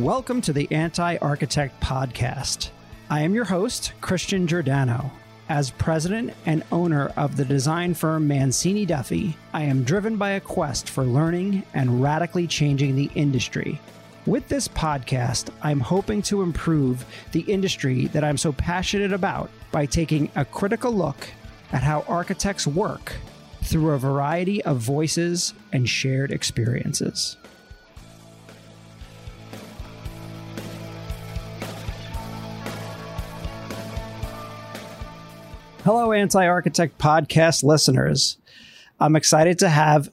Welcome to the Anti Architect Podcast. I am your host, Christian Giordano. As president and owner of the design firm Mancini Duffy, I am driven by a quest for learning and radically changing the industry. With this podcast, I'm hoping to improve the industry that I'm so passionate about by taking a critical look at how architects work through a variety of voices and shared experiences. Hello, Anti Architect Podcast listeners. I'm excited to have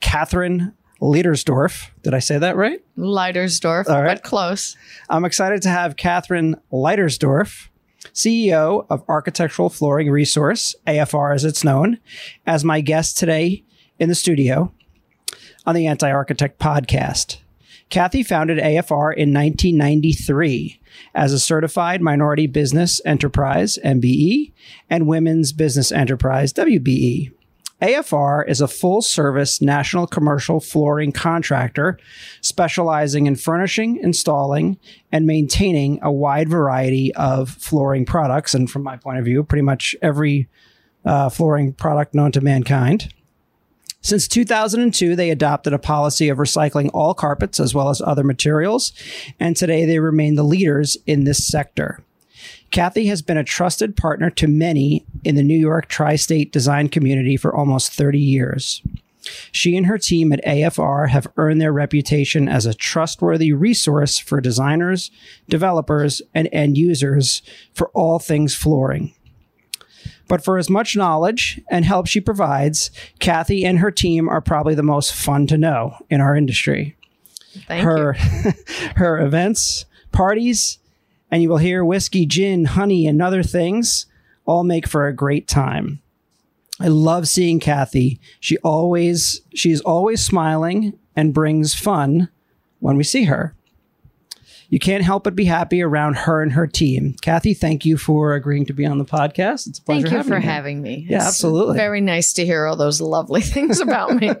Catherine Leidersdorff. Did I say that right? Leidersdorff, All right. but close. I'm excited to have Catherine Leidersdorff, CEO of Architectural Flooring Resource, AFR as it's known, as my guest today in the studio on the Anti Architect Podcast. Cathy founded AFR in 1993 as a certified minority business enterprise, MBE, and women's business enterprise, WBE. AFR is a full service national commercial flooring contractor specializing in furnishing, installing, and maintaining a wide variety of flooring products. And from my point of view, pretty much every uh, flooring product known to mankind. Since 2002, they adopted a policy of recycling all carpets as well as other materials, and today they remain the leaders in this sector. Cathy has been a trusted partner to many in the New York tri state design community for almost 30 years. She and her team at AFR have earned their reputation as a trustworthy resource for designers, developers, and end users for all things flooring. But for as much knowledge and help she provides, Cathy and her team are probably the most fun to know in our industry. Thank her you. her events, parties, and you will hear whiskey, gin, honey, and other things all make for a great time. I love seeing Cathy. She always she's always smiling and brings fun when we see her. You can't help but be happy around her and her team. Cathy, thank you for agreeing to be on the podcast. It's a pleasure Thank you having for having me. Yeah, It's absolutely. Very nice to hear all those lovely things about me.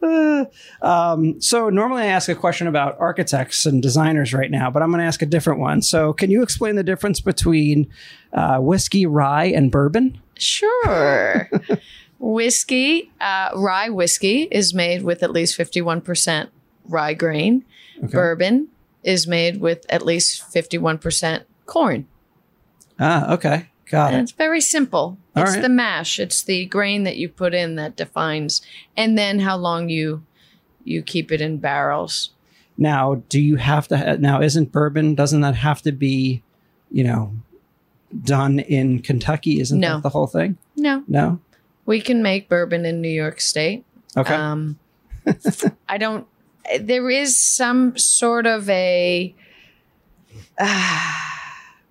Um, so normally I ask a question about architects and designers right now, but I'm going to ask a different one. So can you explain the difference between uh, whiskey, rye, and bourbon? sure. whiskey, uh, rye whiskey is made with at least 51% rye grain. Bourbon is made with at least 51% corn. Ah, okay, got And it. it's very simple. All it's right. the mash. It's the grain that you put in that defines, and then how long you you keep it in barrels. Now, do you have to? Ha- now, isn't bourbon? Doesn't that have to be, you know, done in Kentucky? Isn't No. that the whole thing? No, No. we can make bourbon in New York State. Okay. Um, I don't. There is some sort of a uh,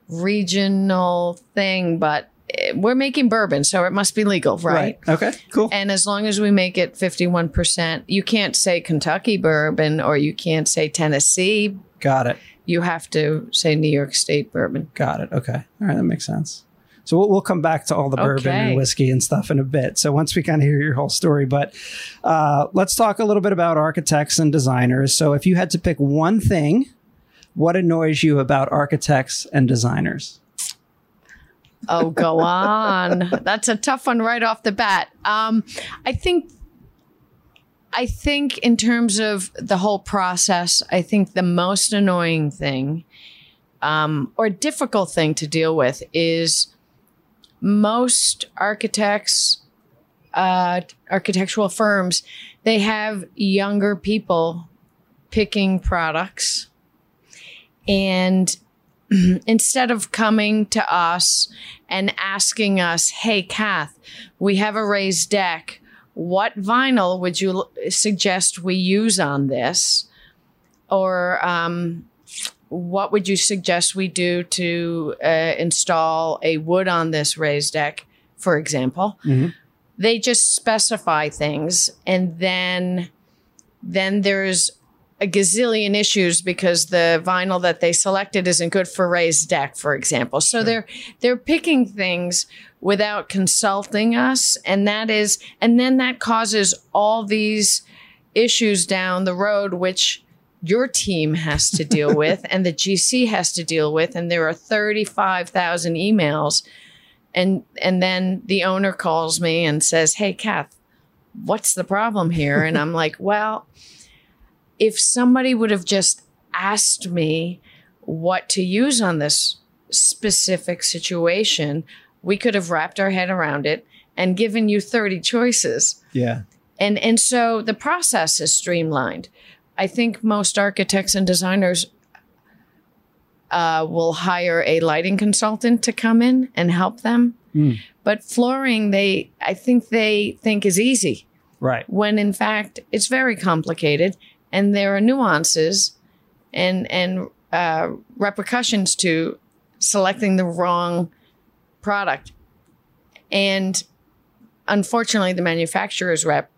regional thing, but eh, we're making bourbon, so it must be legal, right? right? Okay. Cool. And as long as we make it 51%, you can't say Kentucky bourbon or you can't say Tennessee. got it. You have to say New York State bourbon. Got it. Okay. All right. That makes sense. So we'll, we'll come back to all the bourbon and whiskey and stuff in a bit. So once we kind of hear your whole story, but uh, let's talk a little bit about architects and designers. So if you had to pick one thing, what annoys you about architects and designers? Oh, go on. That's a tough one right off the bat. Um, I think. I think in terms of the whole process, I think the most annoying thing um, or difficult thing to deal with is most architects, uh, architectural firms, they have younger people picking products. And instead of coming to us and asking us, hey, Kath, we have a raised deck. What vinyl would you suggest we use on this? Or um, what would you suggest we do to uh, install a wood on this raised deck, for example? They just specify things, and then then there's a gazillion issues because the vinyl that they selected isn't good for raised deck, for example. So they're they're picking things without consulting us, and that is, and then that causes all these issues down the road, which your team has to deal with and the GC has to deal with and there are 35,000 emails and and then the owner calls me and says, "Hey Kath, what's the problem here?" And I'm like, "Well, if somebody would have just asked me what to use on this specific situation, we could have wrapped our head around it and given you 30 choices." Yeah. And and so the process is streamlined. I think most architects and designers uh, will hire a lighting consultant to come in and help them. Mm. But flooring, they I think they think is easy Right. when in fact it's very complicated, and there are nuances and and uh, repercussions to selecting the wrong product. And unfortunately, the manufacturer's rep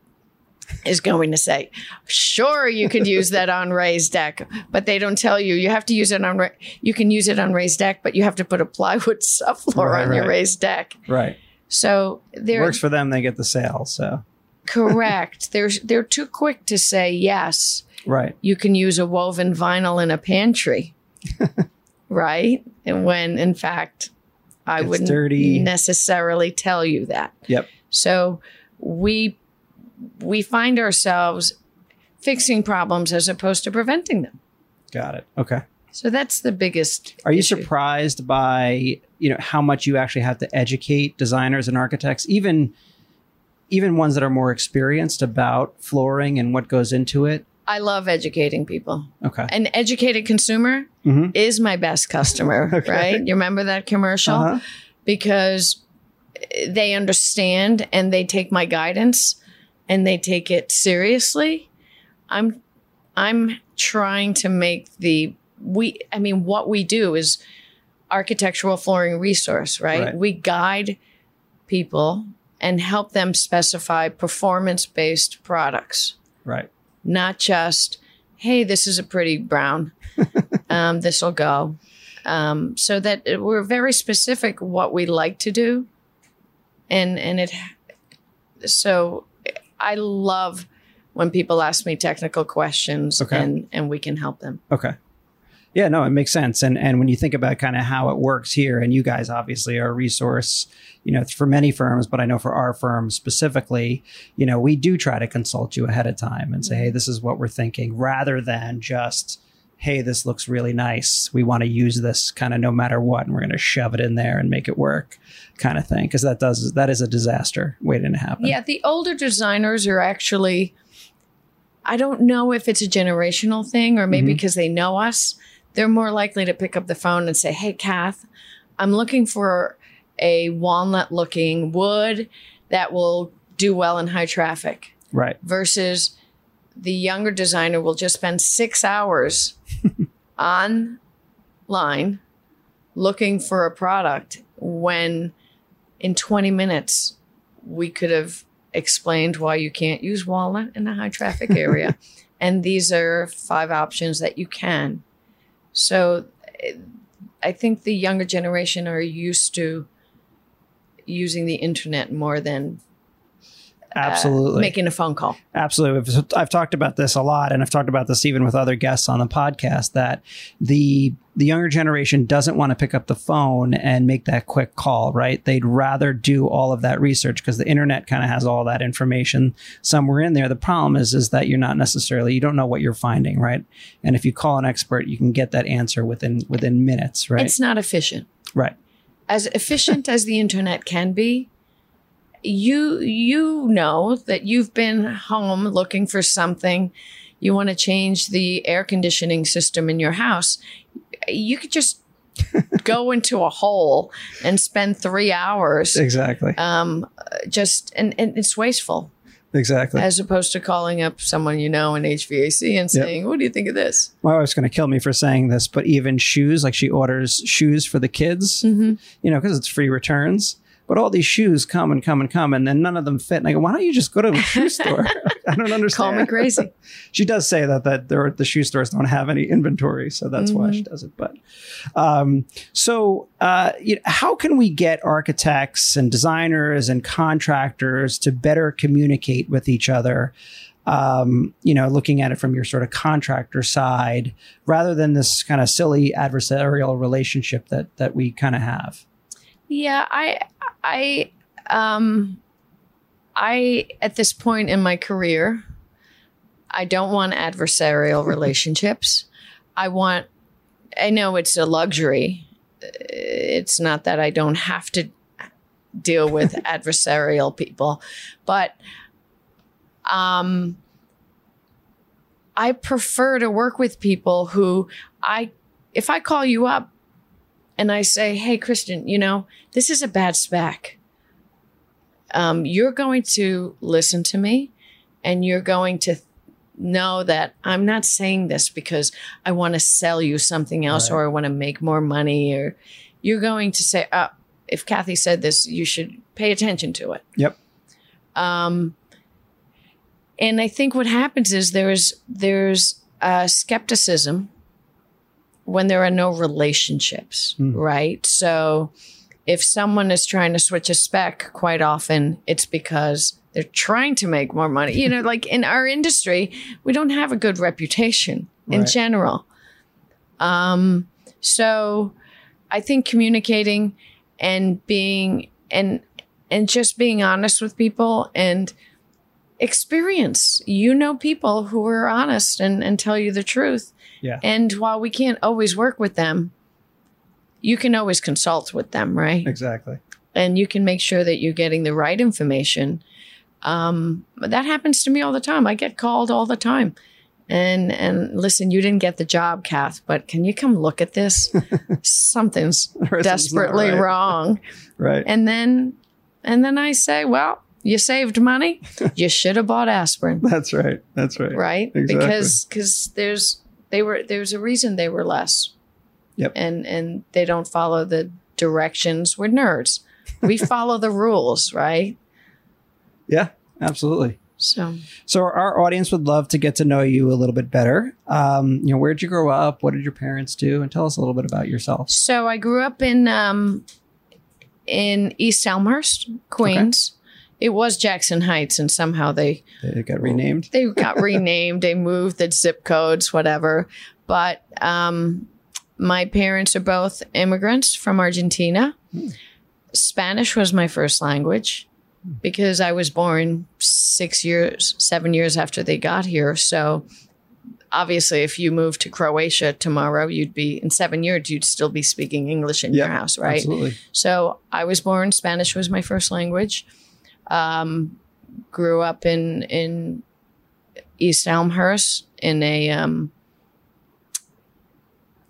is going to say, "Sure, you could use that on raised deck," but they don't tell you you have to use it on. Ra- you can use it on raised deck, but you have to put a plywood subfloor Right, on your raised deck. Right. So they're Works for them, they get the sale. So, correct. they're they're too quick to say yes. right. You can use a woven vinyl in a pantry, right? And when in fact, I It's wouldn't dirty. necessarily tell you that. Yep. So we we find ourselves fixing problems as opposed to preventing them. Got it. Okay. So that's the biggest. Are you issue. surprised by you know how much you actually have to educate designers and architects, even even ones that are more experienced about flooring and what goes into it? I love educating people. Okay. An educated consumer Mhm. is my best customer, Okay. right? You remember that commercial? Uh-huh. because they understand and they take my guidance and they take it seriously. I'm I'm trying to make the we I mean what we do is architectural flooring resource, right? Right. We guide people and help them specify performance-based products Right. not just hey this is a pretty brown um, this will go um, so that it- we're very specific what we like to do and and it so i love when people ask me technical questions Okay. and and we can help them Okay. Yeah, no, it makes sense. And and when you think about kind of how it works here, and you guys obviously are a resource, you know, for many firms, but I know for our firm specifically, you know, we do try to consult you ahead of time and say, mm-hmm. hey, this is what we're thinking, rather than just, hey, this looks really nice. We want to use this kind of no matter what, and we're going to shove it in there and make it work, kind of thing. Because that does that is a disaster waiting to happen. yeah the older designers are actually i don't know if it's a generational thing or maybe Mhm. because they know us they're more likely to pick up the phone and say hey kath i'm looking for a walnut looking wood that will do well in high traffic Right. versus the younger designer will just spend six hours online looking for a product when in 20 minutes we could have explained why you can't use walnut in a high traffic area. And these are five options that you can. So i think the younger generation are used to using the internet more than uh, Absolutely. making a phone call Absolutely. I've- I've talked about this a lot, and I've talked about this even with other guests on the podcast. That the the younger generation doesn't want to pick up the phone and make that quick call, right? They'd rather do all of that research because the internet kind of has all that information somewhere in there. The problem is, is that you're not necessarily you don't know what you're finding, right? And if you call an expert, you can get that answer within within minutes, right? it's not efficient right. as efficient as the internet can be you you know that you've been home looking for something you want to change the air conditioning system in your house you could just go into a hole and spend 3 hours Exactly. um just and, and it's wasteful Exactly. as opposed to calling up someone you know in HVAC and saying what do you think of this My wife's going to kill me for saying this, but even shoes, like she orders shoes for the kids, Mm-hmm. you know, because it's free returns. But all these shoes come and come and come, and then none of them fit. And I go, why don't you just go to a shoe store? I don't understand. call me crazy She does say that that there, the shoe stores don't have any inventory, so that's why Mm-hmm. she does it. But um, so, uh, you know, how can we get architects and designers and contractors to better communicate with each other? um, you know, looking at it from your sort of contractor side, rather than this kind of silly adversarial relationship that that we kind of have. Yeah, I, I, um, I at this point in my career, I don't want adversarial relationships. I want. I know it's a luxury. It's not that I don't have to deal with adversarial people, but um, I prefer to work with people who I, if I call you up and I say, hey, Christian, you know, this is a bad spec. Um, you're going to listen to me and you're going to know that I'm not saying this because I want to sell you something else Right. or I want to make more money or you're going to say, uh, if Cathy said this, you should pay attention to it. Yep. Um, and I think what happens is there's there's uh, skepticism when there are no relationships, Hmm. right? So if someone is trying to switch a spec, quite often it's because they're trying to make more money. You know, like in our industry, we don't have a good reputation in Right. general. Um, so I think communicating and being and and just being honest with people and experience. You know people who are honest and, and tell you the truth. Yeah. And while we can't always work with them, you can always consult with them, right? Exactly. And you can make sure that you're getting the right information. Um, that happens to me all the time. I get called all the time. And and listen, you didn't get the job, Kath, but can you come look at this? Something's Something's desperately right. wrong. Right. And then and then I say, well, you saved money. you should have bought aspirin, That's right. That's right. right? Exactly. Because because there's they were there's a reason they were less. Yep. And and they don't follow the directions. We're nerds. We follow the rules, right? Yeah. Absolutely. So So our audience would love to get to know you a little bit better. Um, you know, where'd you grow up? What did your parents do? And tell us a little bit about yourself. so I grew up in um in East Elmhurst, Queens. It was Jackson Heights, and somehow they It got renamed. they got renamed, they moved the zip codes, whatever. But um, my parents are both immigrants from Argentina. Spanish was my first language because I was born six years, seven years after they got here. So obviously, if you moved to Croatia tomorrow, you'd be in seven years, you'd still be speaking English in your house, right? Absolutely. So I was born Spanish was my first language. Um, grew up in in East Elmhurst in a um,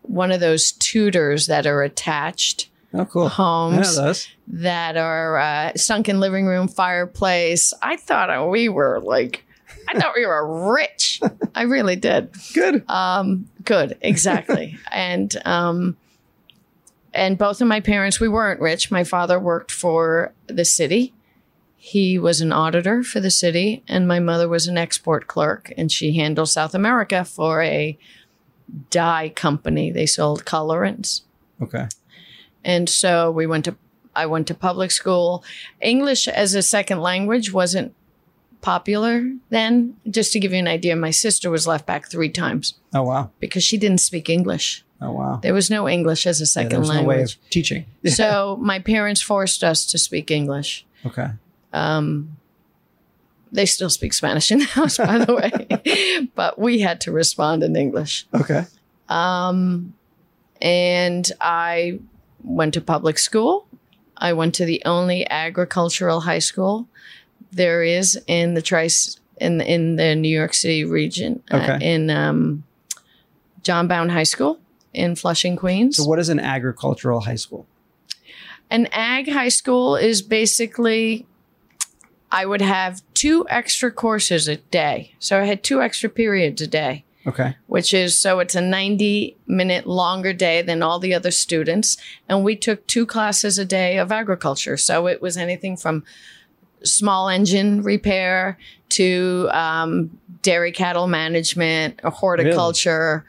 one of those Tudors that are attached Oh, cool. Homes that are uh, sunken living room fireplace. I thought we were like, I thought we were rich. I really did. Good. Um, good, exactly. and um, and both of my parents, we weren't rich. My father worked for the city. He was an auditor for the city, and my mother was an export clerk, and she handled South America for a dye company. They sold colorants. Okay. And so we went to I went to public school. English as a second language wasn't popular then. Just to give you an idea, my sister was left back 3 times Oh wow. because she didn't speak English. Oh wow. There was no English as a Yeah, second there's no way language. of teaching. So my parents forced us to speak English. Okay. Um, they still speak Spanish in the house, by the way, but we had to respond in English. Okay. Um, and I went to public school. I went to the only agricultural high school there is in the Trice in in the New York City region. uh, in um, John Bowne High School in Flushing, Queens. So what is an agricultural high school? An ag high school is basically I would have two extra courses a day. So I had two extra periods a day. Okay. which is so it's a 90 minute longer day than all the other students. And we took two classes a day of agriculture. So it was anything from small engine repair to um, dairy cattle management, or horticulture.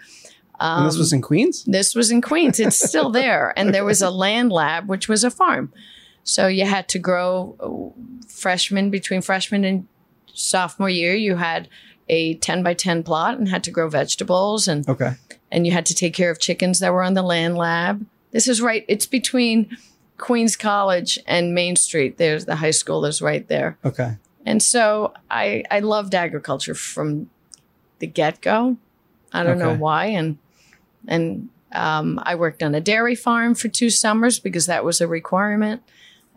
and this Um, was in Queens? this was in Queens. It's still there. And there was a land lab, which was a farm. So you had to grow uh, freshman, between freshman and sophomore year, you had a 10 by 10 plot and had to grow vegetables and Okay. and you had to take care of chickens that were on the land lab. This is right. It's between Queens College and Main Street. There's the high school is right there. Okay. And so I I loved agriculture from the get go. I don't know why. And and um, I worked on a dairy farm for two summers because that was a requirement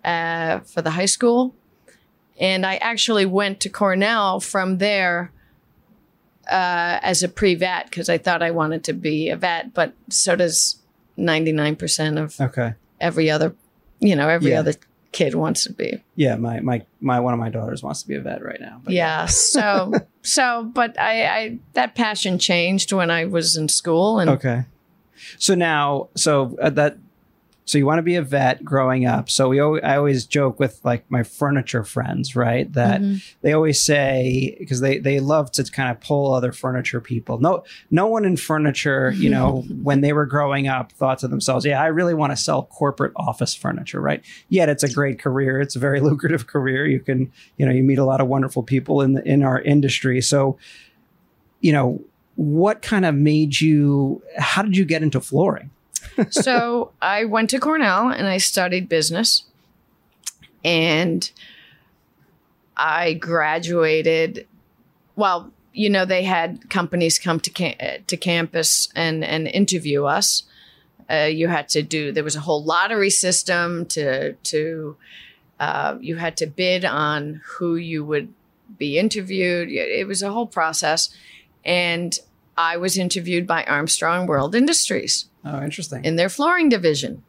uh, for the high school. And I actually went to Cornell from there uh, as a pre vet because I thought I wanted to be a vet, but so does 99% of Okay. every other, you know, every Yeah. other kid wants to be. Yeah, my my my one of my daughters wants to be a vet right now. Yeah. So, so, but I, I, that passion changed when I was in school and Okay. So now, so uh, that, so you want to be a vet growing up. So we, I always joke with like my furniture friends, right? That Mhm. they always say because they they love to kind of pull other furniture people. No, no one in furniture, you know, when they were growing up, thought to themselves, "Yeah, I really want to sell corporate office furniture." Right? Yet it's a great career. It's a very lucrative career. You can, you know, you meet a lot of wonderful people in the, in our industry. So, you know, what kind of made you? How did you get into flooring? so I went to Cornell and I studied business. And I graduated. Well, you know, they had companies come to cam- to campus and and interview us. Uh, you had to do. There was a whole lottery system to to. Uh, you had to bid on who you would be interviewed. It was a whole process, and I was interviewed by Armstrong World Industries Oh, interesting. in their flooring division.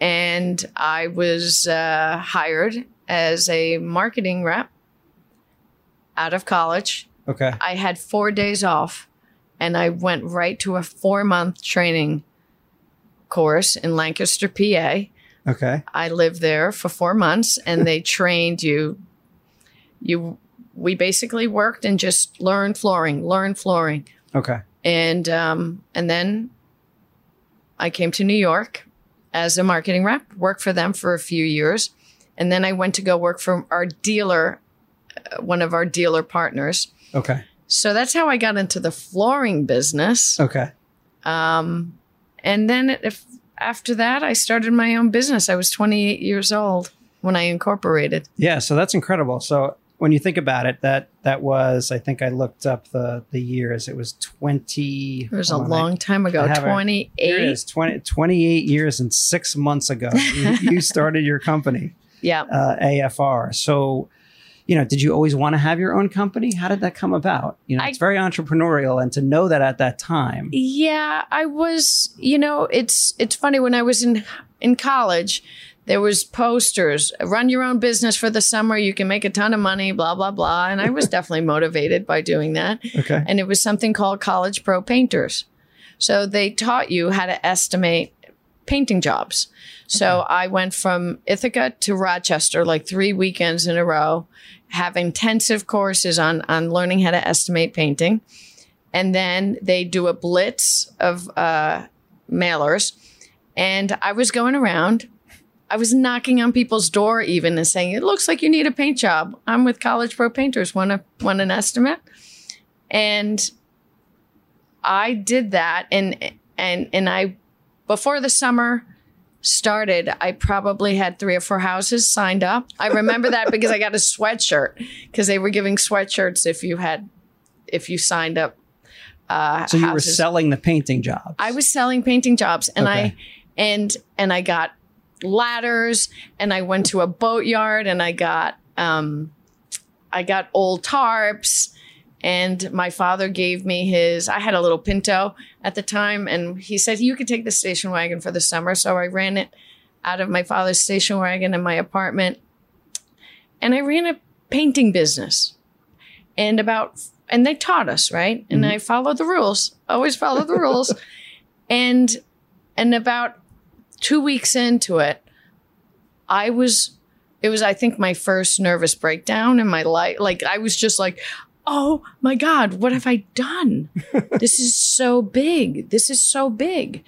And I was uh, hired as a marketing rep out of college. okay. I had four days off and I went right to a four month training course in Lancaster, PA. Okay. I lived there for four months and they trained you. You, we basically worked and just learned flooring, learned flooring Okay. and um, and then I came to New York as a marketing rep, worked for them for a few years, and then I went to go work for our dealer, uh, one of our dealer partners. Okay. So that's how I got into the flooring business. Okay. Um, and then if, after that, I started my own business. I was 28 years old when I incorporated. Yeah. So that's incredible. So when you think about it, that that was I think I looked up the the years. It was twenty. It was a on, I- long time ago, I have it. 28. Here 20, 28 years and six months ago. you, you started your company, Yeah. uh, AFR. So, you know, did you always want to have your own company? How did that come about? You know, I- it's very entrepreneurial, and to know that at that time. Yeah, I was, you know, it's it's funny when I was in in college, there was posters, run your own business for the summer, you can make a ton of money, blah blah blah, and I was definitely motivated by doing that. Okay. And it was something called College Pro Painters. So they taught you how to estimate painting jobs. So I went from Ithaca to Rochester like 3 weekends in a row, have intensive courses on on learning how to estimate painting and then they do a blitz of uh, mailers. And I was going around, I was knocking on people's door even and saying, "It looks like you need a paint job. I'm with College Pro Painters. Want a want an estimate?" And I did that, and and and I before the summer started, I probably had three or four houses signed up. I remember that because I got a sweatshirt because they were giving sweatshirts if you had if you signed up. Uh, So you were selling the painting jobs. I was selling painting jobs, and I and and I got ladders, and I went to a boatyard, and I got um, I got old tarps, and my father gave me his. I had a little Pinto at the time, and he said you could take the station wagon for the summer, so I ran it out of my father's station wagon in my apartment, and I ran a painting business, and about and they taught us right, and I followed the rules. Always follow the rules, and and about two weeks into it, I was. It was, I think, my first nervous breakdown in my life. Like I was just like, "Oh my god, what have I done? this is so big. This is so big,"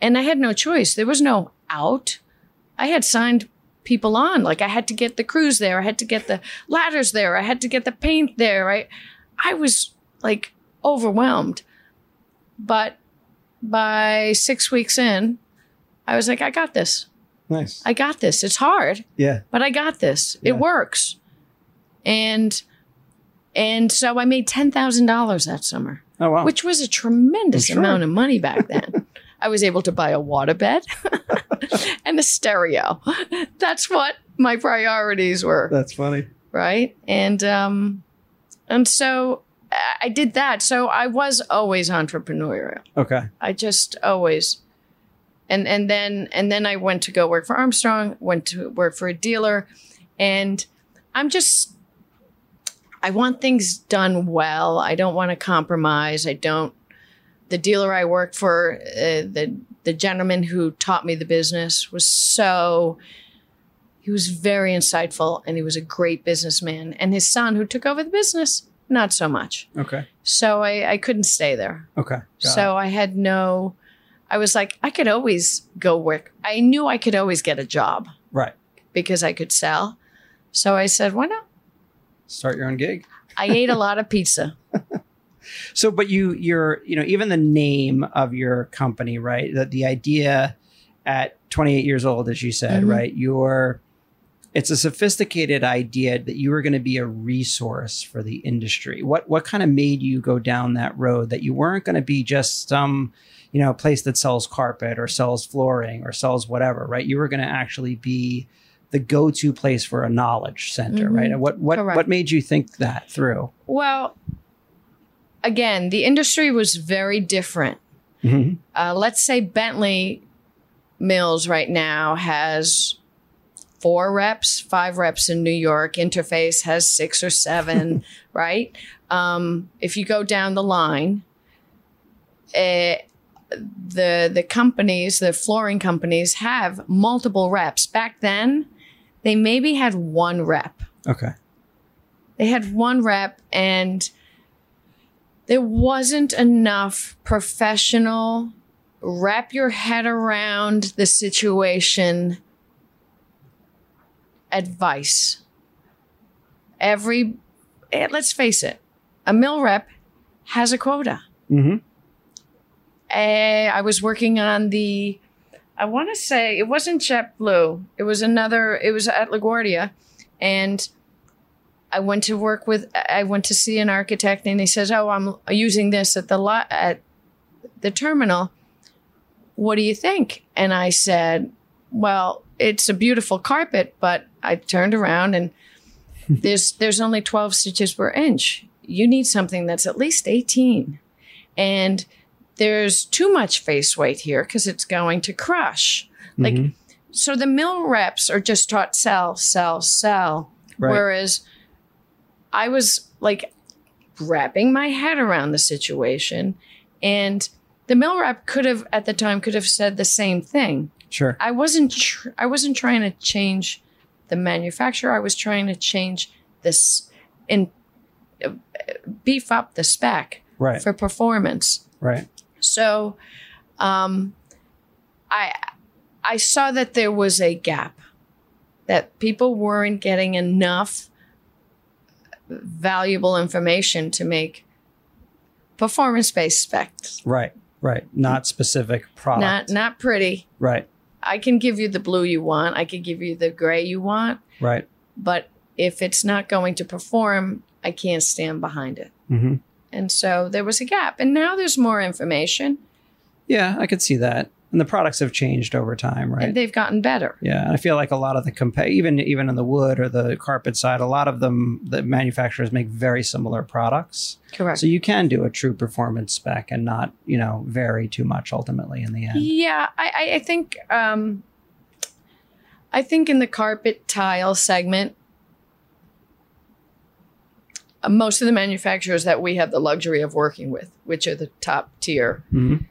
and I had no choice. There was no out. I had signed people on. Like I had to get the crews there. I had to get the ladders there. I had to get the paint there. I, I was like overwhelmed. But by six weeks in, I was like, I got this. Nice. I got this. It's hard, yeah. but I got this. Yeah. It works. And and so I made ten thousand dollars that summer, Oh wow. which was a tremendous sure. amount of money back then. I was able to buy a waterbed and a stereo. That's what my priorities were That's funny. right and um and so I- i did that so i was always entrepreneurial Okay. i just always and and then and then i went to go work for armstrong went to work for a dealer and i'm just i want things done well i don't want to compromise i don't the dealer i worked for uh, the the gentleman who taught me the business was so he was very insightful and he was a great businessman. And his son, who took over the business, not so much. Okay. So I, I couldn't stay there. Okay. So I had no, I was like, I could always go work. I knew I could always get a job right. because I could sell. So I said, why not? Start your own gig. I ate a lot of pizza. So, but you, you're, you know, even the name of your company, right? That the idea at 28 years old, as you said, Mhm. right? You're, it's a sophisticated idea that you were going to be a resource for the industry. What, what kind of made you go down that road that you weren't going to be just some, you know, a place that sells carpet or sells flooring or sells whatever, right? You were going to actually be the go-to place for a knowledge center, Mhm. right? And what, what, Correct. what made you think that through? Well, again, the industry was very different. Mhm. Uh, let's say Bentley Mills right now has four reps, five reps in New York. Interface has six or seven, right? Um, if you go down the line, eh, the the companies, the flooring companies, have multiple reps. Back then, they maybe had one rep Okay. they had one rep and there wasn't enough professional wrap your head around the situation advice every eh, let's face it a mill rep has a quota Mm-hmm. Eh, I was working on the, I want to say it wasn't JetBlue. It was another. It was at LaGuardia, and I went to work with. I went to see an architect, and he says, "Oh, I'm using this at the lot at the terminal. What do you think?" And I said, "Well, it's a beautiful carpet, but I turned around and there's there's only 12 stitches per inch. You need something that's at least 18." And there's too much face weight here because it's going to crush. Like, Mhm. so the mill reps are just taught sell, sell, sell. Right. Whereas I was like wrapping my head around the situation. And the mill rep could have, at the time, could have said the same thing. Sure. I wasn't, tr- I wasn't trying to change the manufacturer. I was trying to change this and uh, beef up the spec Right. for performance. Right. So, um, I I saw that there was a gap that people weren't getting enough valuable information to make performance based specs. Right. Right. Not specific product. Not not pretty. right. I can give you the blue you want. I can give you the gray you want, Right. but if it's not going to perform, I can't stand behind it. hmm And so there was a gap. And now there's more information Yeah, I could see that. And the products have changed over time, right? and they've gotten better. yeah, and I feel like a lot of the compa- even even in the wood or the carpet side, a lot of them the manufacturers make very similar products. Correct. So you can do a true performance spec and not, you know, vary too much ultimately in the end. Yeah, I, I, think um, I think in the carpet tile segment, most of the manufacturers that we have the luxury of working with, which are the top tier, Mhm.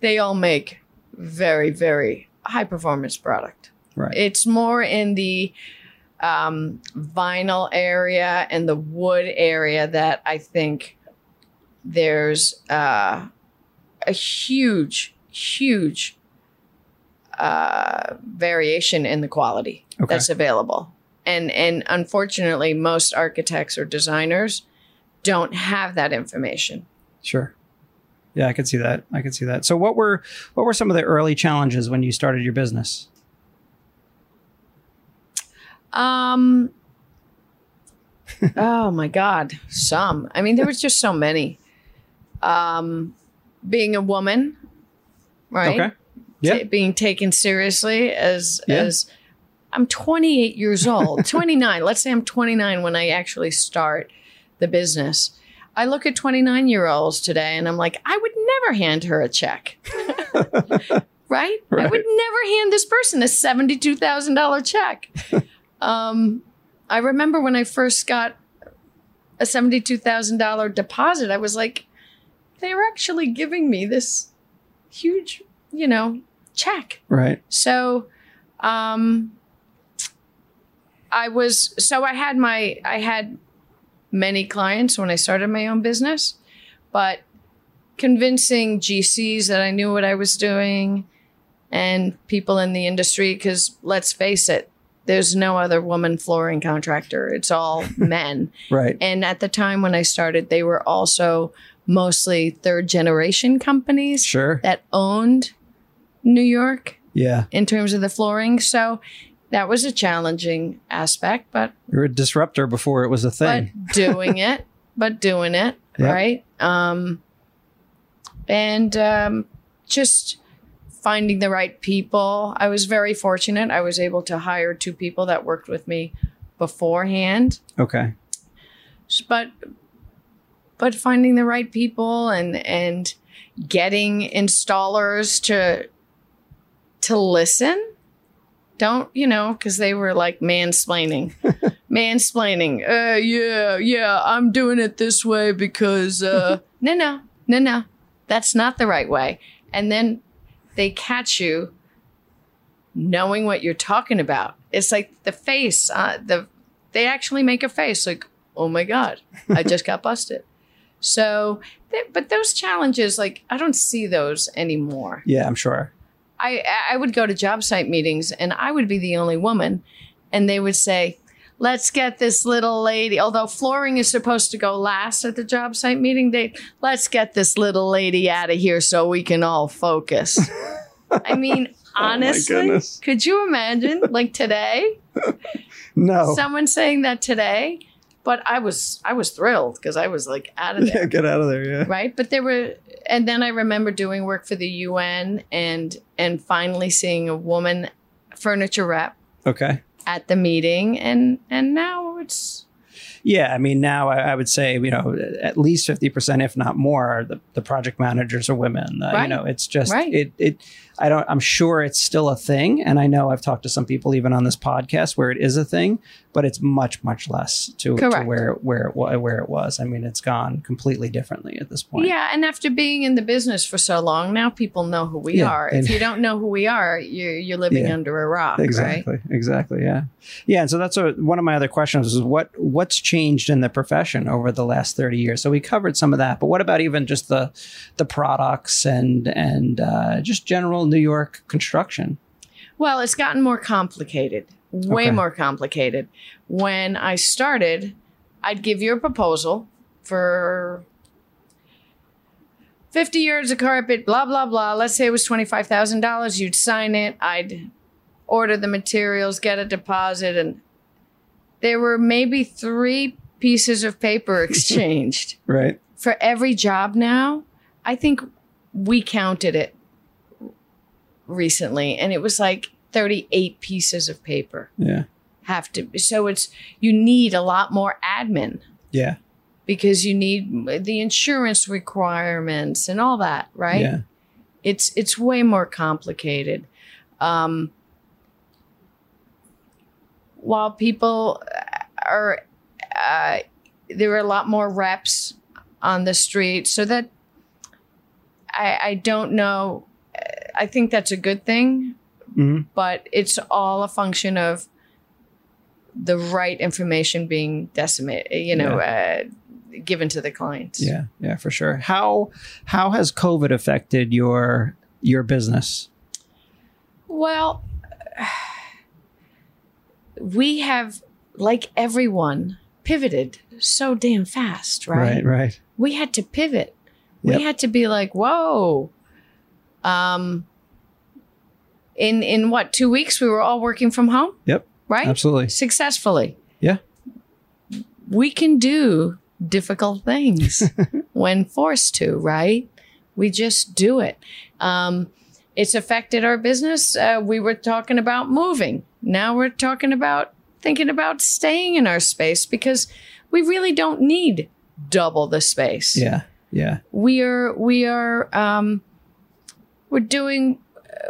they all make very, very high performance product. Right. It's more in the um, vinyl area and the wood area that I think there's uh, a huge, huge uh, variation in the quality Okay. that's available. And and unfortunately, most architects or designers don't have that information. Sure. Yeah, I could see that. I could see that. So, what were what were some of the early challenges when you started your business? Um. oh my God, some. I mean, there was just so many. Um, being a woman, right? Okay. Yeah. Ta- being taken seriously as Yeah. as I'm 28 years old, 29. Let's say I'm 29 when I actually start the business. I look at 29 year olds today and I'm like, I would never hand her a check. right? I would never hand this person a $72,000 check. um, I remember when I first got a $72,000 deposit, I was like, they're actually giving me this huge, you know, check. Right. So, um, I was so I had my I had many clients when I started my own business, but convincing GCs that I knew what I was doing and people in the industry because let's face it, there's no other woman flooring contractor. It's all men. Right. And at the time when I started, they were also mostly third generation companies Sure. that owned New York Yeah. in terms of the flooring. So that was a challenging aspect, but You were a disruptor before it was a thing. but doing it, but doing it, Yep. right? Um, and um, just finding the right people. I was very fortunate. I was able to hire two people that worked with me beforehand, okay. but but finding the right people and and getting installers to to listen don't you know because they were like mansplaining. Mansplaining. Uh yeah yeah i'm doing it this way because uh no no no no. That's not the right way. And then they catch you knowing what you're talking about. It's like the face uh the they actually make a face like oh my god i just got busted. So th- but those challenges like i don't see those anymore. Yeah, I'm sure. I I would go to job site meetings and I would be the only woman, and they would say, "Let's get this little lady." Although flooring is supposed to go last at the job site meeting, they let's get this little lady out of here so we can all focus. I mean, oh honestly, goodness. could you imagine like today No. someone saying that today? But I was I was thrilled because I was like out of there yeah, get out of there. Yeah. right but there were and then i remember doing work for the un and and finally seeing a woman furniture rep Okay. at the meeting and and now it's Yeah, I mean, now I, I would say you know at least fifty percent, if not more, the, the project managers are women. Uh, You know, it's just Right. it it. I don't. I'm sure it's still a thing, and I know I've talked to some people even on this podcast where it is a thing, but it's much much less to, to where where it where it was. I mean, it's gone completely differently at this point. yeah and after being in the business for so long now people know who we Yeah, are if you don't know who we are you're you're living Yeah. under a rock right Exactly. Exactly. Yeah. Yeah. And so that's a, one of my other questions is what what's changed in the profession over the last thirty years. So we covered some of that, but what about even just the the products and and uh, just general New York construction? Well, it's gotten more complicated, way Okay. more complicated. When I started, I'd give you a proposal for 50 yards of carpet, blah, blah, blah. Let's say it was $25,000. You'd sign it. I'd order the materials, get a deposit, and there were maybe three pieces of paper exchanged Right. for every job now. I think we counted it recently and it was like 38 pieces of paper Yeah. have to so it's you need a lot more admin Yeah. because you need the insurance requirements and all that right Yeah. it's it's way more complicated um while people are uh, there are a lot more reps on the street so that i i don't know i think that's a good thing hmm but it's all a function of the right information being decimated you know uh, given to the clients Yeah. Yeah. For sure. How how has COVID affected your your business? Well, we have, like everyone, pivoted so damn fast, right? Right. Right. We had to pivot. We had to be like, whoa. Um, in in what two weeks we were all working from home, Yep. right? Absolutely. Successfully. Yeah. We can do difficult things when forced to, right? We just do it. Um, it's affected our business. Uh, we were talking about moving. Now we're talking about thinking about staying in our space because we really don't need double the space Yeah. Yeah. we are we are um we're doing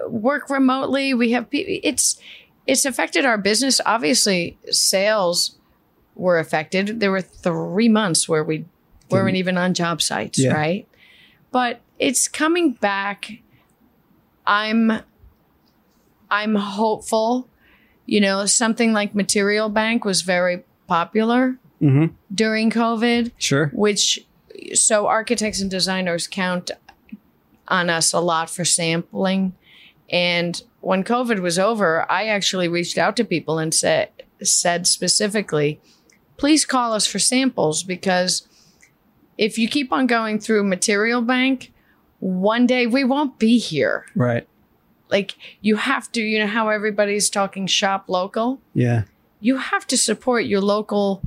uh, work remotely. We have it's it's affected our business. Obviously sales were affected. There were 3 months where we weren't even on job sites Yeah. right? But it's coming back. I'm i'm hopeful. You know something like material bank was very popular Mm-hmm. during covid Sure. which so architects and designers count on us a lot for sampling and when covid was over i actually reached out to people and said said specifically please call us for samples because if you keep on going through material bank one day we won't be here Right. like you have to you know how everybody's talking shop local Yeah. you have to support your local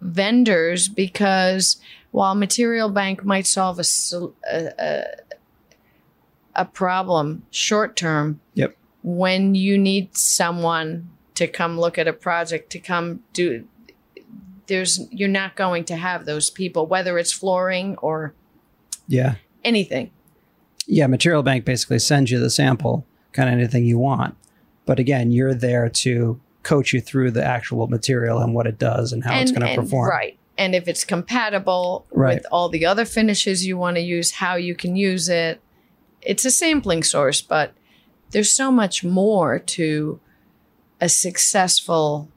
vendors because while material bank might solve a a, a, a problem short term Yep. when you need someone to come look at a project to come do there's you're not going to have those people whether it's flooring or Yeah. anything Yeah. Material Bank basically sends you the sample, kind of anything you want. But again, you're there to coach you through the actual material and what it does and how it's going to perform. Right. And if it's compatible Right. with all the other finishes you want to use, how you can use it. It's a sampling source, but there's so much more to a successful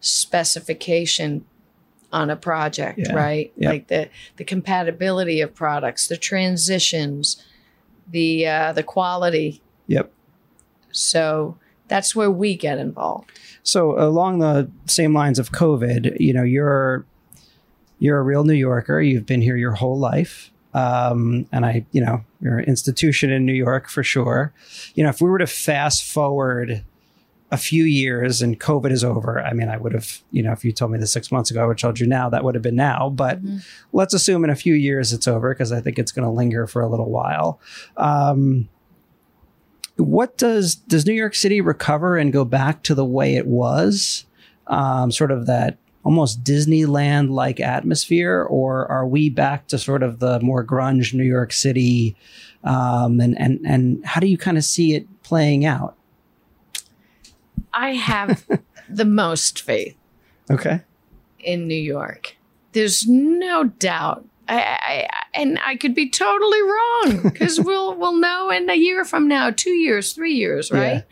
specification on a project, Yeah. right? Yep. Like the the compatibility of products, the transitions, the uh, the quality. Yep. So that's where we get involved. So along the same lines of COVID, you know, you're you're a real New Yorker. You've been here your whole life. Um, and I, you know, an institution in New York for sure. You know, if we were to fast forward a few years and COVID is over, I mean, I would have, you know, if you told me this six months ago, I would have told you now, that would have been now. But Mhm. let's assume in a few years it's over because I think it's going to linger for a little while. Um, what does does New York City recover and go back to the way it was, um, sort of that almost Disneyland like atmosphere, or are we back to sort of the more grunge New York City? Um, and and and how do you kind of see it playing out? I have the most faith Okay. in New York. There's no doubt. I, I, I- and I could be totally wrong because we'll we'll know in a year from now, two years, three years, right?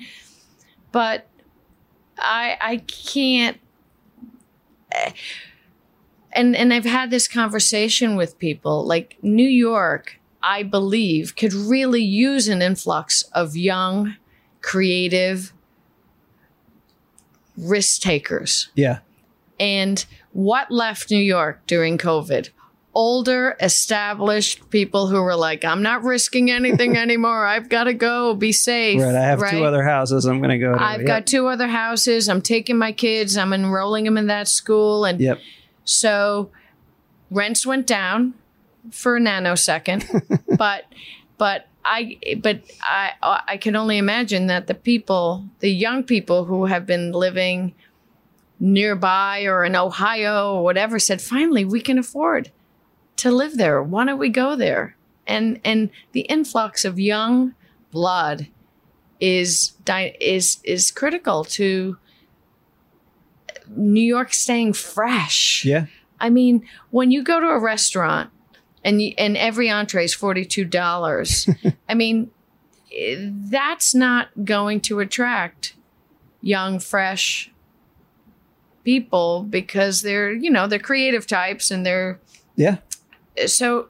But I I can't. And and I've had this conversation with people like New York. I believe could really use an influx of young, creative risk takers. Yeah. And what left New York during COVID? Older, established people who were like, I'm not risking anything anymore. I've got to go. Be safe. Right. I have right? two other houses. I'm going to go. To. I've Yep. got two other houses. I'm taking my kids. I'm enrolling them in that school. And Yep. so rents went down for a nanosecond, but but I but I I can only imagine that the people, the young people who have been living nearby or in Ohio or whatever said, finally we can afford to live there. Why don't we go there? And and the influx of young blood is is is critical to New York staying fresh. Yeah. I mean, when you go to a restaurant and you, and every entree is forty two dollars, I mean, that's not going to attract young, fresh people because they're you know they're creative types and they're Yeah. So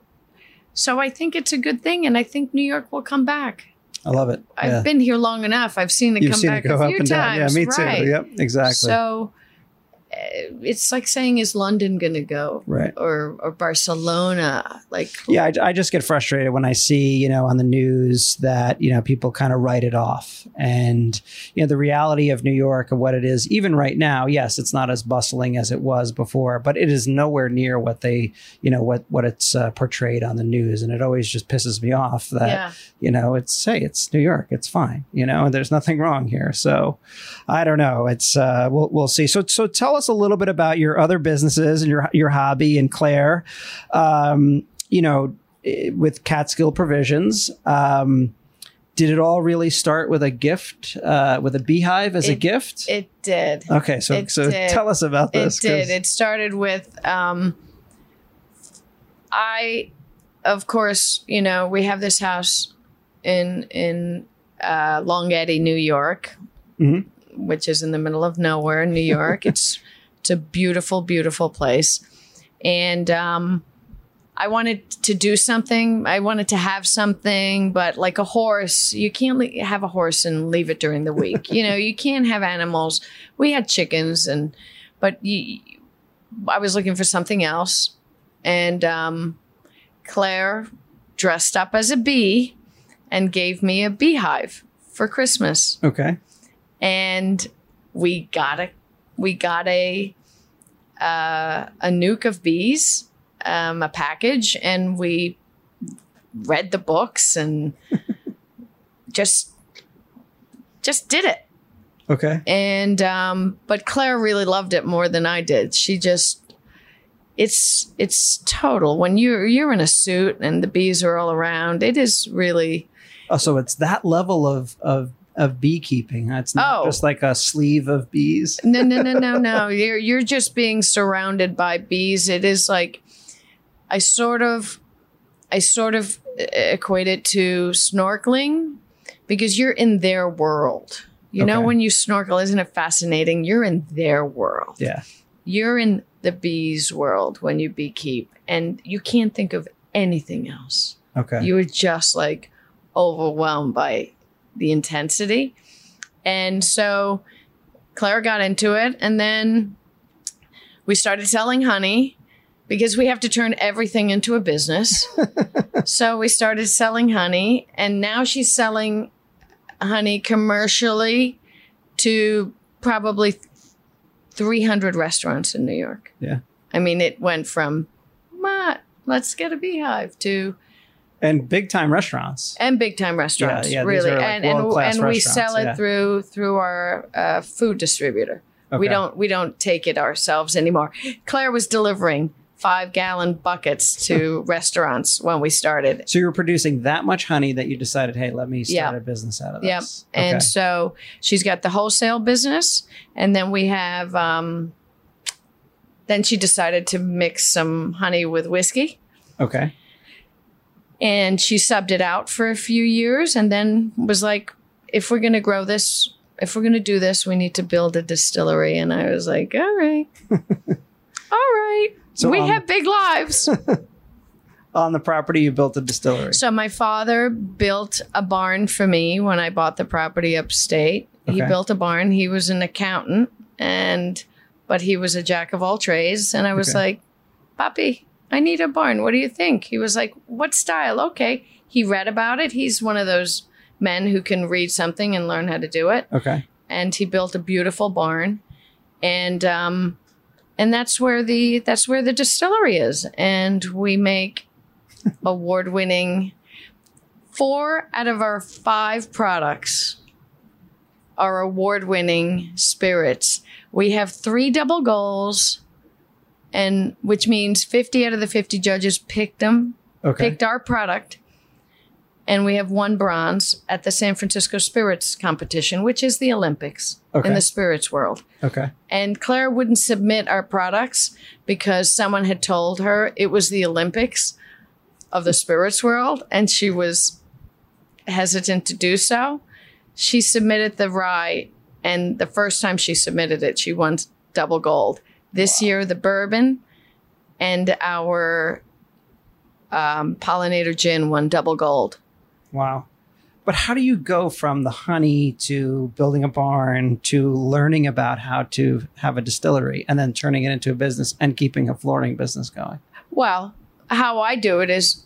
so I think it's a good thing, and I think New York will come back. I love it. I've yeah. been here long enough. I've seen it You've come seen back it go a up few and down. times. Yeah, me right. too. Yep. Exactly. So, it's like saying, is London going to go? Right. Or, or Barcelona? Like, Yeah, I, I just get frustrated when I see, you know, on the news that, you know, people kind of write it off. And, you know, the reality of New York and what it is, even right now, yes, it's not as bustling as it was before, but it is nowhere near what they, you know, what, what it's uh, portrayed on the news. And it always just pisses me off that, yeah. you know, it's, hey, it's New York. It's fine. You know, there's nothing wrong here. So I don't know. It's, uh, we'll, we'll see. So, so tell us a little bit about your other businesses and your, your hobby and Claire. Um, you know, eh, with Catskill Provisions. Um, did it all really start with a gift, uh, with a beehive as a gift? It did. okay, so it so did. tell us about It this. did. 'cause- It started with um, I, of course, you know, we have this house in in uh, Long Eddy, New York, Mhm. which is in the middle of nowhere in New York. it's it's a beautiful, beautiful place, and um, I wanted to do something. I wanted to have something, but like a horse, you can't le- have a horse and leave it during the week. you know, you can't have animals. We had chickens, and but you, I was looking for something else, and um, Claire dressed up as a bee and gave me a beehive for Christmas, okay. and we got a we got a uh, a nuc of bees, um, a package, and we read the books and just just did it Okay. and um, but Claire really loved it more than I did. She just it's it's total when you're you're in a suit and the bees are all around. It is really Oh, so it's that level of of of beekeeping. It's not Oh. just like a sleeve of bees. no no no no no. You're you're just being surrounded by bees. It is like I sort of I sort of uh, equate it to snorkeling because you're in their world. You know when you snorkel, isn't it fascinating? You're in their world. Yeah. you're in the bees world when you beekeep and you can't think of anything else. Okay. You are just like overwhelmed by the intensity. And so Claire got into it and then we started selling honey because we have to turn everything into a business. so we started selling honey and now she's selling honey commercially to probably 300 restaurants in New York. Yeah. I mean, it went from, "Ma, let's get a beehive to, and big time restaurants. and big time restaurants, yeah, these really. like, and and, and we sell it yeah. through through our uh, food distributor. We don't we don't take it ourselves anymore. Claire was delivering five gallon buckets to restaurants when we started. So you were producing that much honey that you decided, hey, let me start Yeah. a business out of Yep. this. And so she's got the wholesale business, and then we have. Um, then she decided to mix some honey with whiskey, okay. And she subbed it out for a few years, and then was like, "If we're going to grow this, if we're going to do this, we need to build a distillery." And I was like, "All right, all right." So we have big lives. On the property, you built a distillery. So my father built a barn for me when I bought the property upstate. He built a barn. He was an accountant and but he was a jack of all trades and I was Okay. like, "Papi, I need a barn. What do you think?" He was like, "What style?" Okay. He read about it. He's one of those men who can read something and learn how to do it okay. and he built a beautiful barn and um and that's where the that's where the distillery is and we make award-winning four out of our five products are award-winning spirits we have three double goals and which means 50 out of the 50 judges picked them Okay. picked our product and we have one bronze at the San Francisco Spirits competition, which is the Olympics Okay. in the spirits world. okay. And Claire wouldn't submit our products because someone had told her it was the Olympics of the spirits world and she was hesitant to do so. She submitted the rye and the first time she submitted it, she won double gold. This year, the bourbon and our um, pollinator gin won double gold. Wow. but how do you go from the honey to building a barn to learning about how to have a distillery and then turning it into a business and keeping a flooring business going? Well, how I do it is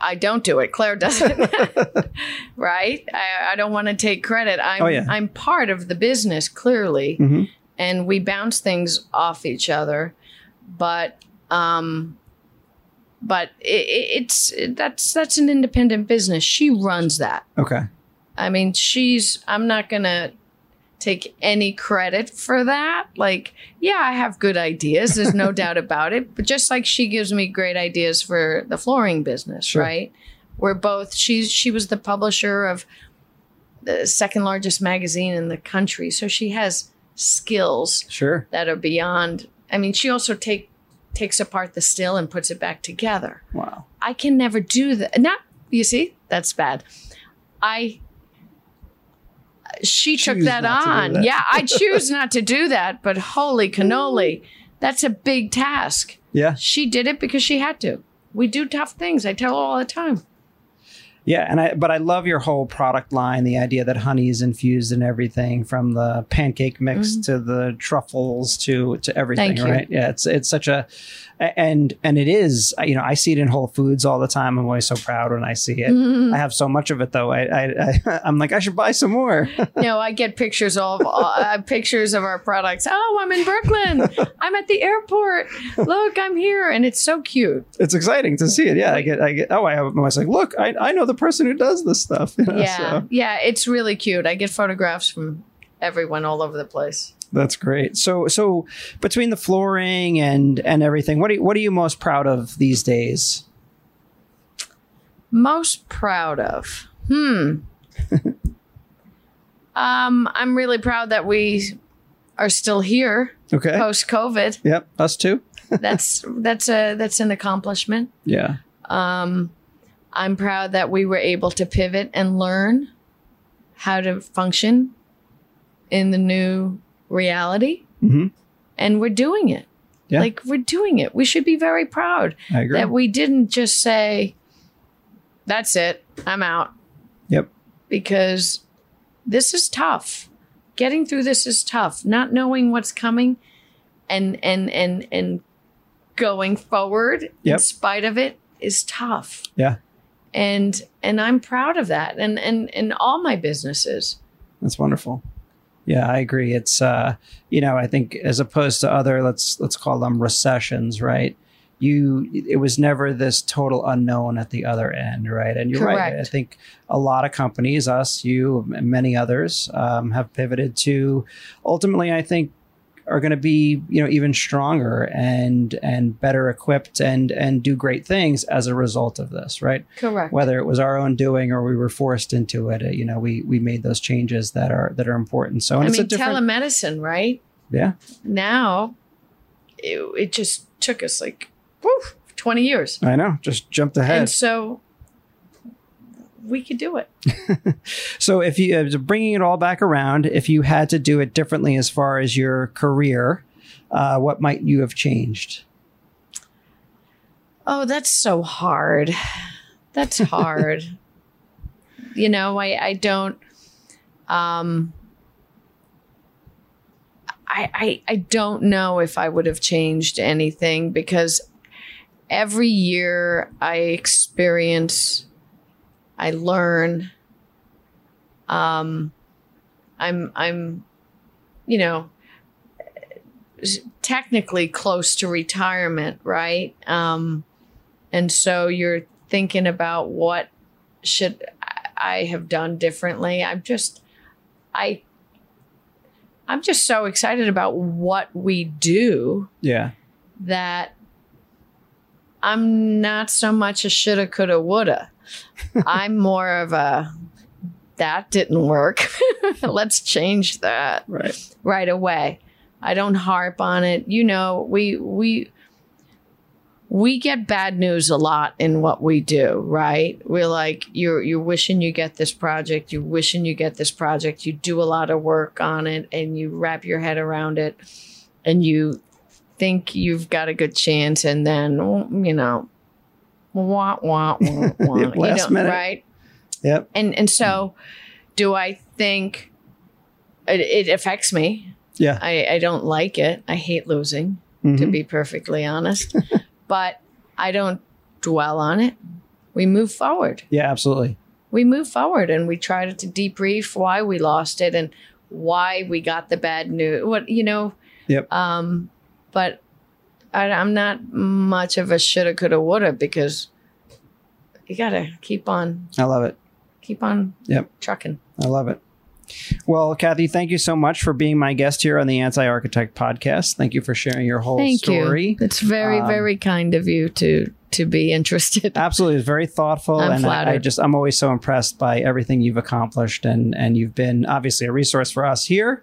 I don't do it. Claire does it. right? I, I don't want to take credit. I'm Oh, yeah. I'm part of the business, clearly. Mhm. And we bounce things off each other. But um but it, it, it's that's that's an independent business. She runs that. Okay. I mean, she's, I'm not going to take any credit for that. Like, yeah, I have good ideas. There's no doubt about it. But just like she gives me great ideas for the flooring business, Sure. right? We're both, she's, she was the publisher of the second largest magazine in the country. So she has skills Sure. that are beyond, I mean, she also take, takes apart the still and puts it back together. Wow. I can never do that. Not you see, that's bad. I she took that to on. that. Yeah, I choose not to do that, but holy cannoli, that's a big task. Yeah. She did it because she had to. We do tough things. I tell her all the time. Yeah, and I but I love your whole product line, the idea that honey is infused in everything from the pancake mix to the truffles to to everything, Mm-hmm. Right? Yeah, it's it's such a and and it is, you know, I see it in Whole Foods all the time. I'm always so proud when I see it. Mm-hmm. I have so much of it though. I, I, I I'm like I should buy some more. no, I get pictures of uh, pictures of our products. Oh, I'm in Brooklyn. I'm at the airport. Look, I'm here, and it's so cute. it's exciting to see it. Yeah, I get I get oh I have, I was like, look, I, I know the person who does this stuff. you know, Yeah, so. yeah, it's really cute. I get photographs from everyone all over the place. That's great. So so between the flooring and and everything, what are you, what are you most proud of these days? Most proud of? Hmm. um, I'm really proud that we are still here Okay. post COVID. Yep. Us too. That's that's a that's an accomplishment. Yeah. Um, I'm proud that we were able to pivot and learn how to function in the new reality, Mhm. and we're doing it. Yeah. Like we're doing it. We should be very proud I agree. that we didn't just say, "That's it, I'm out," yep. because this is tough. Getting through this is tough. Not knowing what's coming, and and and and going forward in spite of it is tough Yeah. And and I'm proud of that and and and all my businesses. That's wonderful. Yeah, I agree. It's uh, you know, I think as opposed to other let's let's call them recessions, right? You it was never this total unknown at the other end, right? And you're right. I think a lot of companies, us, you, and many others, um, have pivoted to ultimately, I think, are going to be you know even stronger and and better equipped and and do great things as a result of this, right? Correct. whether it was our own doing or we were forced into it, uh, you know, we we made those changes that are that are important. So and I it's a mean, telemedicine, right? yeah, Now, it, it just took us like, woof, twenty years, I know, just jumped ahead. and so we could do it. So if you uh, bringing it all back around, if you had to do it differently as far as your career, uh, what might you have changed? Oh, that's so hard. That's hard. you know, I I don't um I, I I don't know if I would have changed anything because every year I experience I learn um I'm I'm you know technically close to retirement, right? Um and so you're thinking about what should I have done differently. I'm just I I'm just so excited about what we do Yeah, that I'm not so much a shoulda, coulda, woulda. I'm more of a that didn't work. Let's change that right. right away. I don't harp on it. You know, we we we get bad news a lot in what we do, right? We're like you're you're wishing you get this project, you're wishing you get this project, you do a lot of work on it and you wrap your head around it and you think you've got a good chance and then you know wah wah wah wah you Last know, minute. right? Yep. And and so, do I think it, it affects me? Yeah. I, I don't like it. I hate losing, to Mhm. be perfectly honest. but I don't dwell on it. We move forward. Yeah, absolutely. We move forward and we try to debrief why we lost it and why we got the bad news. What you know. Yep. Um, but I, I'm not much of a shoulda, coulda, woulda because you gotta keep on, I love it. keep on Yep. trucking. I love it. Well, Cathy, thank you so much for being my guest here on the Anti Architect podcast. Thank you for sharing your whole Thank story. you. It's very, Um, very kind of you to to be interested. Absolutely, it's very thoughtful, I'm and I, I just I'm always so impressed by everything you've accomplished, and and you've been obviously a resource for us here,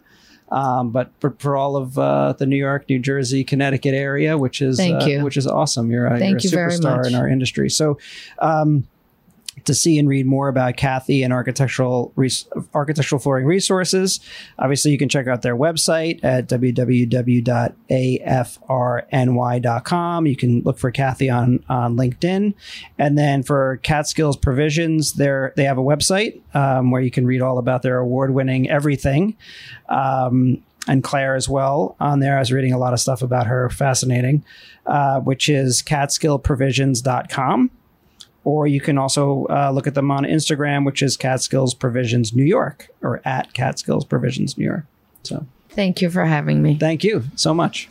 um, but for, for all of uh, the New York, New Jersey, Connecticut area, which is Thank uh, you. which is awesome. You're a, Thank you're you a very superstar much. in our industry. So. Um, to see and read more about Cathy and architectural res- architectural flooring resources, obviously you can check out their website at www.afrny.com. You can look for Cathy on on LinkedIn, and then for Catskills Provisions, they they have a website um, where you can read all about their award winning everything. Um, and Claire as well on there. I was reading a lot of stuff about her, fascinating, uh, which is catskillprovisions.com or you can also uh, look at them on Instagram, which is Catskills Provisions New York, or at Catskills Provisions New York. So Thank you for having me. thank you so much.